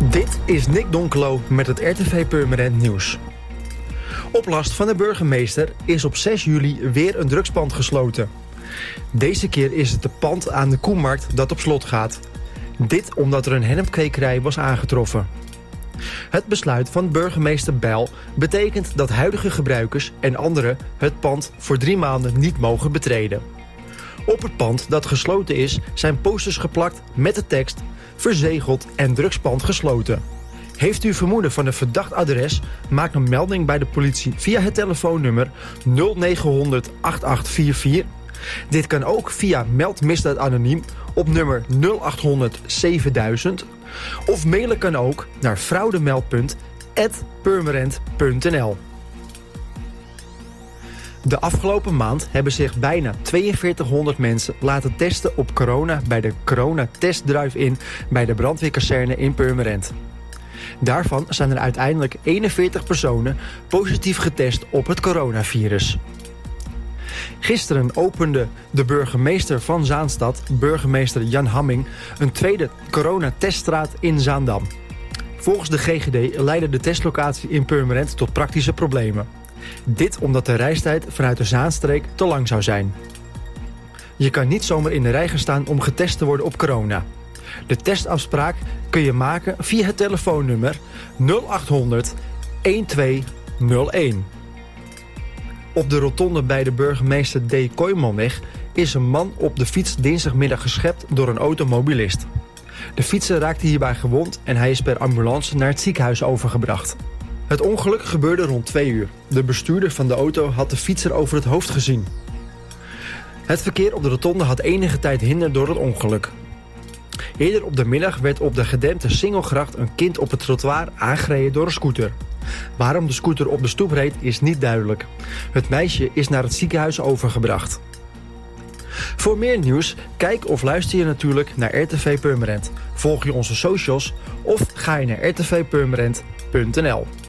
Dit is Nick Donkelo met het RTV Purmerend Nieuws. Op last van de burgemeester is op 6 juli weer een drugspand gesloten. Deze keer is het de pand aan de Koemarkt dat op slot gaat. Dit omdat er een hennepkwekerij was aangetroffen. Het besluit van burgemeester Bijl betekent dat huidige gebruikers en anderen het pand voor drie maanden niet mogen betreden. Op het pand dat gesloten is zijn posters geplakt met de tekst verzegeld en drugspand gesloten. Heeft u vermoeden van een verdacht adres? Maak een melding bij de politie via het telefoonnummer 0900 8844. Dit kan ook via Meld Misdaad Anoniem op nummer 0800 7000. Of mailen kan ook naar fraudemeldpunt.purmerend.nl De afgelopen maand hebben zich bijna 4200 mensen laten testen op corona... bij de Corona Test Drive-In bij de brandweerkazerne in Purmerend. Daarvan zijn er uiteindelijk 41 personen positief getest op het coronavirus. Gisteren opende de burgemeester van Zaanstad, burgemeester Jan Hamming, een tweede coronateststraat in Zaandam. Volgens de GGD leidde de testlocatie in Purmerend tot praktische problemen. Dit omdat de reistijd vanuit de Zaanstreek te lang zou zijn. Je kan niet zomaar in de rij gaan staan om getest te worden op corona. De testafspraak kun je maken via het telefoonnummer 0800 1201. Op de rotonde bij de burgemeester D. Kooimanweg is een man op de fiets dinsdagmiddag geschept door een automobilist. De fietser raakte hierbij gewond en hij is per ambulance naar het ziekenhuis overgebracht. Het ongeluk gebeurde rond 2 uur. De bestuurder van de auto had de fietser over het hoofd gezien. Het verkeer op de rotonde had enige tijd hinder door het ongeluk. Eerder op de middag werd op de gedempte Singelgracht een kind op het trottoir aangereden door een scooter. Waarom de scooter op de stoep reed is niet duidelijk. Het meisje is naar het ziekenhuis overgebracht. Voor meer nieuws, kijk of luister je natuurlijk naar RTV Purmerend. Volg je onze socials of ga je naar rtvpurmerend.nl